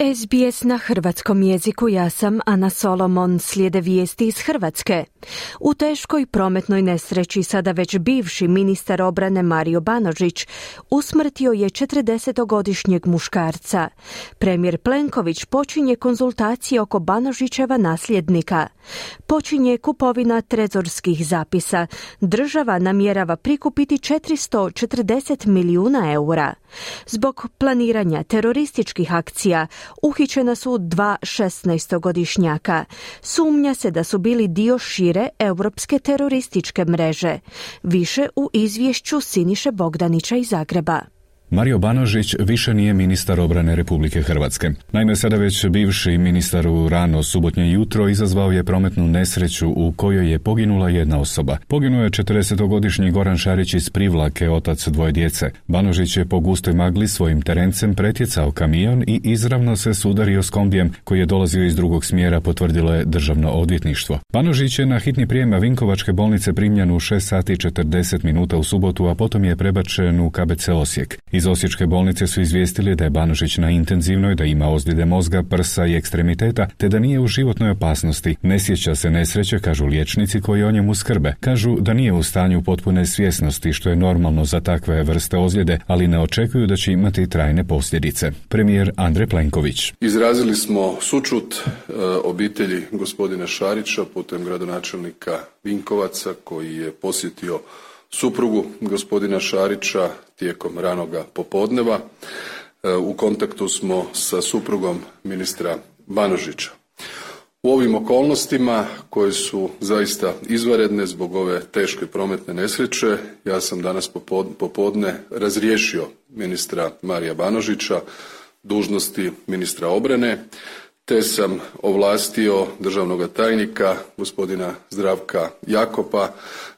SBS na hrvatskom jeziku ja sam Ana Solomon slijede vijesti iz Hrvatske. U teškoj prometnoj nesreći sada već bivši ministar obrane Mario Banožić usmrtio je 40-godišnjeg muškarca. Premijer Plenković počinje konzultacije oko Banožićeva nasljednika. Počinje kupovina trezorskih zapisa. Država namjerava prikupiti 440 milijuna eura. Zbog planiranja terorističkih akcija uhićena su dva 16-godišnjaka. Sumnja se da su bili dio šire europske terorističke mreže. Više u izvješću Siniše Bogdanića iz Zagreba. Mario Banožić više nije ministar obrane Republike Hrvatske. Naime, sada već bivši ministar u rano subotnje jutro izazvao je prometnu nesreću u kojoj je poginula jedna osoba. Poginuo je 40-godišnji Goran Šarić iz Privlake, otac dvoje djece. Banožić je po gustoj magli svojim terencem pretjecao kamion i izravno se sudario s kombijem koji je dolazio iz drugog smjera, potvrdilo je državno odvjetništvo. Banožić je na hitni prijem Vinkovačke bolnice primljen u 6 sati 40 minuta u subotu, a potom je prebačen u KBC Osijek. Iz Osječke bolnice su izvijestili da je Banožić na intenzivnoj, da ima ozljede mozga, prsa i ekstremiteta, te da nije u životnoj opasnosti. Ne sjeća se nesreće, kažu liječnici koji o njemu skrbe. Kažu da nije u stanju potpune svjesnosti, što je normalno za takve vrste ozljede, ali ne očekuju da će imati trajne posljedice. Premijer Andrej Plenković. Izrazili smo sučut e, obitelji gospodina Šarića putem gradonačelnika Vinkovaca koji je posjetio suprugu gospodina Šarića tijekom ranoga popodneva. E, u kontaktu smo sa suprugom ministra Banožića. U ovim okolnostima koje su zaista izvanredne zbog ove teške prometne nesreće, ja sam danas popodne razriješio ministra Marija Banožića dužnosti ministra obrane, te sam ovlastio državnog tajnika gospodina Zdravka Jakopa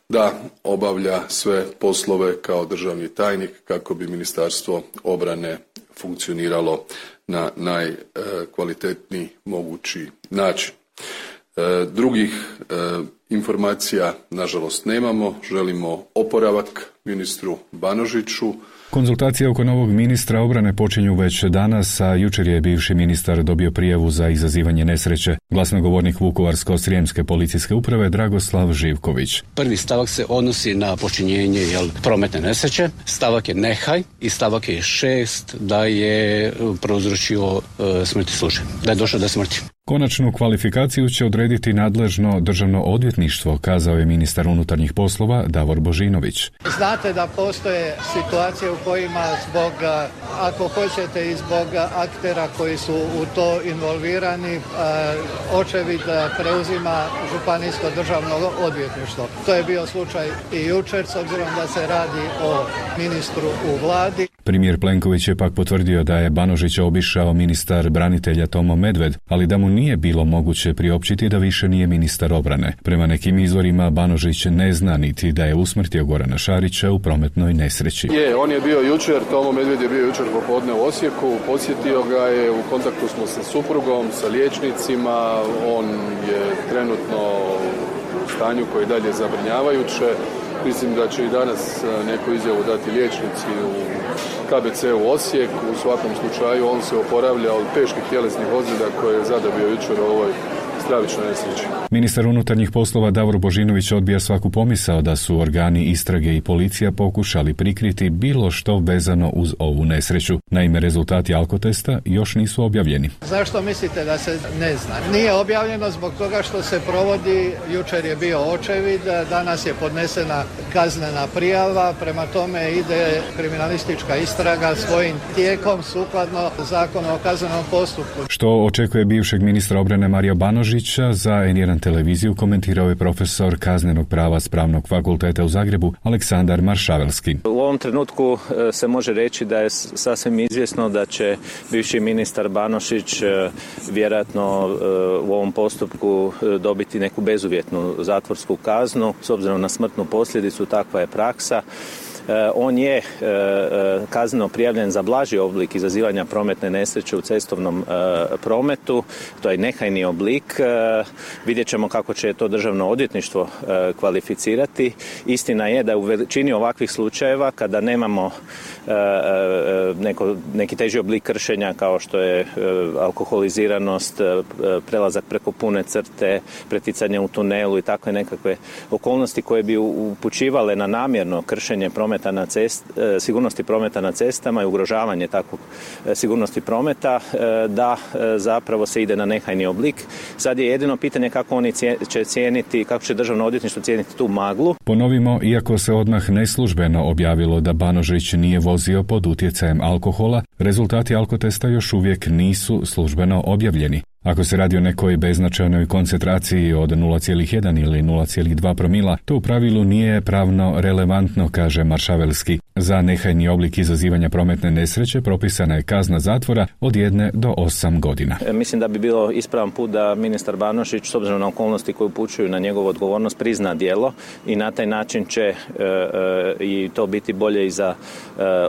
da obavlja sve poslove kao državni tajnik kako bi Ministarstvo obrane funkcioniralo na najkvalitetniji mogući način. E, drugih e, informacija nažalost nemamo. Želimo oporavak ministru Banožiću Konzultacije oko novog ministra obrane počinju već danas, a jučer je bivši ministar dobio prijavu za izazivanje nesreće. Glasnogovornik Vukovarsko-srijemske policijske uprave Dragoslav Živković. Prvi stavak se odnosi na počinjenje jel, prometne nesreće, stavak je nehaj i stavak je šest da je prouzročio e, smrti slučaj, da je došlo do smrti. Konačnu kvalifikaciju će odrediti nadležno državno odvjetništvo, kazao je ministar unutarnjih poslova Davor Božinović. Znate da postoje situacije u kojima zbog, ako hoćete i zbog aktera koji su u to involvirani, očevid preuzima županijsko državno odvjetništvo. To je bio slučaj i jučer, s obzirom da se radi o ministru u vladi. Premijer Plenković je pak potvrdio da je Banožića obišao ministar branitelja Tomo Medved, ali da mu nije bilo moguće priopćiti da više nije ministar obrane. Prema nekim izvorima Banožić ne zna niti da je usmrtio Gorana Šarića u prometnoj nesreći. Je, on je bio jučer, Tomo Medved je bio jučer popodne u Osijeku, posjetio ga je, u kontaktu smo sa suprugom, sa liječnicima, on je trenutno u stanju koji je dalje zabrinjavajuće. Mislim da će i danas neku izjavu dati liječnici u KBC u Osijek. U svakom slučaju on se oporavlja od teških tjelesnih ozljeda koje je zadobio jučer u ovoj stravičnoj nesreći. Ministar unutarnjih poslova Davor Božinović odbija svaku pomisao da su organi istrage i policija pokušali prikriti bilo što vezano uz ovu nesreću. Naime, rezultati alkotesta još nisu objavljeni. Zašto mislite da se ne zna? Nije objavljeno zbog toga što se provodi, jučer je bio očevid, danas je podnesena kaznena prijava, prema tome ide kriminalistička istraga svojim tijekom sukladno zakonu o kaznenom postupku. Što očekuje bivšeg ministra obrane Mario Banožića za N1 televiziju komentirao je profesor kaznenog prava s pravnog fakulteta u Zagrebu Aleksandar Maršavelski. U ovom trenutku e, se može reći da je sasvim izvjesno da će bivši ministar Banošić e, vjerojatno e, u ovom postupku dobiti neku bezuvjetnu zatvorsku kaznu s obzirom na smrtnu posljedicu takva je praksa On je kazneno prijavljen za blaži oblik izazivanja prometne nesreće u cestovnom prometu, to je nehajni oblik. Vidjet ćemo kako će to državno odvjetništvo kvalificirati. Istina je da u većini ovakvih slučajeva kada nemamo neko, neki teži oblik kršenja kao što je alkoholiziranost, prelazak preko pune crte, preticanje u tunelu i takve nekakve okolnosti koje bi upućivale na namjerno kršenje prometa na cest, e, sigurnosti prometa na cestama i ugrožavanje takvog e, sigurnosti prometa e, da zapravo se ide na nehajni oblik. Sad je jedino pitanje kako oni će cijeniti, kako će državno odvjetništvo cijeniti tu maglu. Ponovimo, iako se odmah neslužbeno objavilo da Banožić nije vozio pod utjecajem alkohola, rezultati alkotesta još uvijek nisu službeno objavljeni. Ako se radi o nekoj beznačajnoj koncentraciji od 0,1 ili 0,2 promila, to u pravilu nije pravno relevantno, kaže Maršavelski. Za nehajni oblik izazivanja prometne nesreće propisana je kazna zatvora od jedne do osam godina. E, mislim da bi bilo ispravan put da ministar Banošić, s obzirom na okolnosti koje upućuju na njegovu odgovornost, prizna djelo i na taj način će e, e, i to biti bolje i za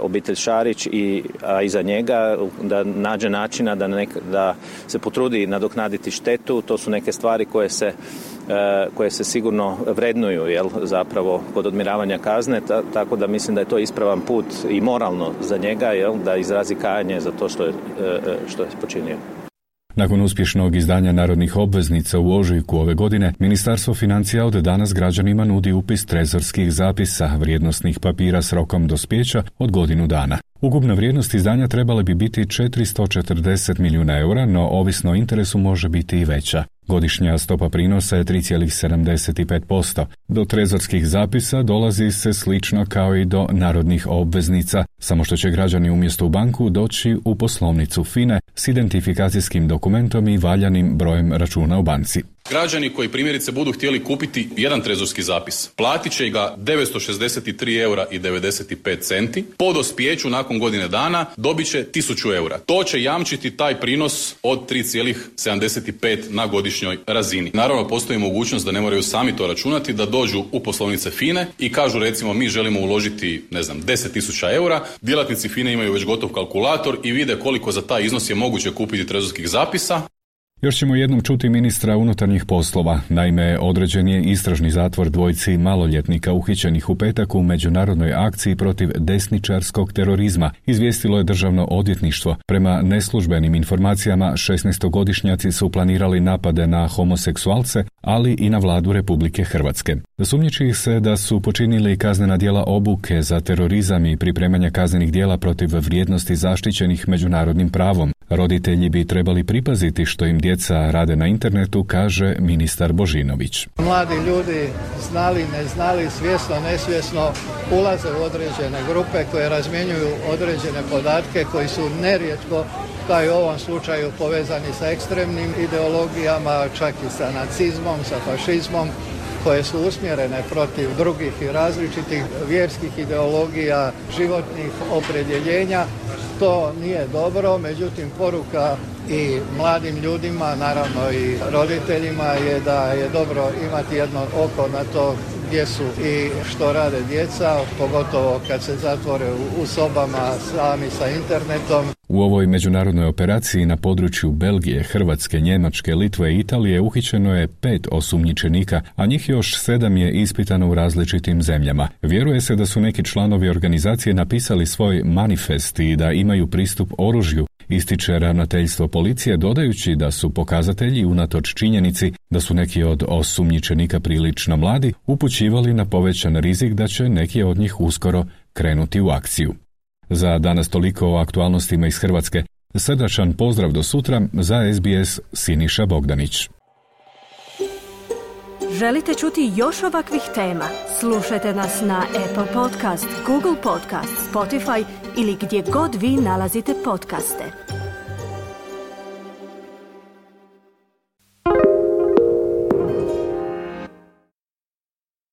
obitelj Šarić, i, a i za njega, da nađe načina da, da se potrudi nadoknaditi štetu. To su neke stvari koje se E, koje se sigurno vrednuju jel, zapravo kod odmiravanja kazne, tako da mislim da je to ispravan put i moralno za njega jel, da izrazi kajanje za to što je, e, e, što je počinio. Nakon uspješnog izdanja narodnih obveznica u ožujku ove godine, Ministarstvo financija od danas građanima nudi upis trezorskih zapisa vrijednosnih papira s rokom dospjeća od godinu dana. Ukupna vrijednost izdanja trebala bi biti 440 milijuna eura, no ovisno o interesu može biti i veća. Godišnja stopa prinosa je 3,75%. Do trezorskih zapisa dolazi se slično kao i do narodnih obveznica, samo što će građani umjesto u banku doći u poslovnicu FINE s identifikacijskim dokumentom i valjanim brojem računa u banci. Građani koji primjerice budu htjeli kupiti jedan trezorski zapis, platit će ga 963 eura i 95 centi. Po dospijeću nakon godine dana dobit će 1000 eura. To će jamčiti taj prinos od 3,75 na godišnjoj razini. Naravno, postoji mogućnost da ne moraju sami to računati, da dođu u poslovnice FINE i kažu recimo mi želimo uložiti, ne znam, 10.000 eura. Djelatnici FINE imaju već gotov kalkulator i vide koliko za taj iznos je moguće kupiti trezorskih zapisa. Još ćemo jednom čuti ministra unutarnjih poslova. Naime, određen je istražni zatvor dvojci maloljetnika uhićenih u petak u međunarodnoj akciji protiv desničarskog terorizma, izvijestilo je državno odvjetništvo. Prema neslužbenim informacijama, 16-godišnjaci su planirali napade na homoseksualce, ali i na vladu Republike Hrvatske. Sumnjiči se da su počinili kaznena djela obuke za terorizam i pripremanja kaznenih djela protiv vrijednosti zaštićenih međunarodnim pravom. Roditelji bi trebali pripaziti što im djeca rade na internetu, kaže ministar Božinović. Mladi ljudi znali, ne znali, svjesno, nesvjesno ulaze u određene grupe koje razmjenjuju određene podatke koji su nerijetko kao i u ovom slučaju povezani sa ekstremnim ideologijama, čak i sa nacizmom, sa fašizmom, koje su usmjerene protiv drugih i različitih vjerskih ideologija, životnih opredjeljenja. To nije dobro, međutim poruka i mladim ljudima, naravno i roditeljima je da je dobro imati jedno oko na to gdje su i što rade djeca, pogotovo kad se zatvore u sobama sami sa internetom. U ovoj međunarodnoj operaciji na području Belgije, Hrvatske, Njemačke, Litve i Italije uhićeno je pet osumnjičenika, a njih još sedam je ispitano u različitim zemljama. Vjeruje se da su neki članovi organizacije napisali svoj manifest i da imaju pristup oružju, ističe ravnateljstvo policije dodajući da su pokazatelji unatoč činjenici da su neki od osumnjičenika prilično mladi upućivali na povećan rizik da će neki od njih uskoro krenuti u akciju. Za danas toliko o aktualnostima iz Hrvatske. Srdačan pozdrav do sutra za SBS Siniša Bogdanić. Želite čuti još ovakvih tema? Slušajte nas na Apple Podcast, Google Podcast, Spotify ili gdje god vi nalazite podcaste.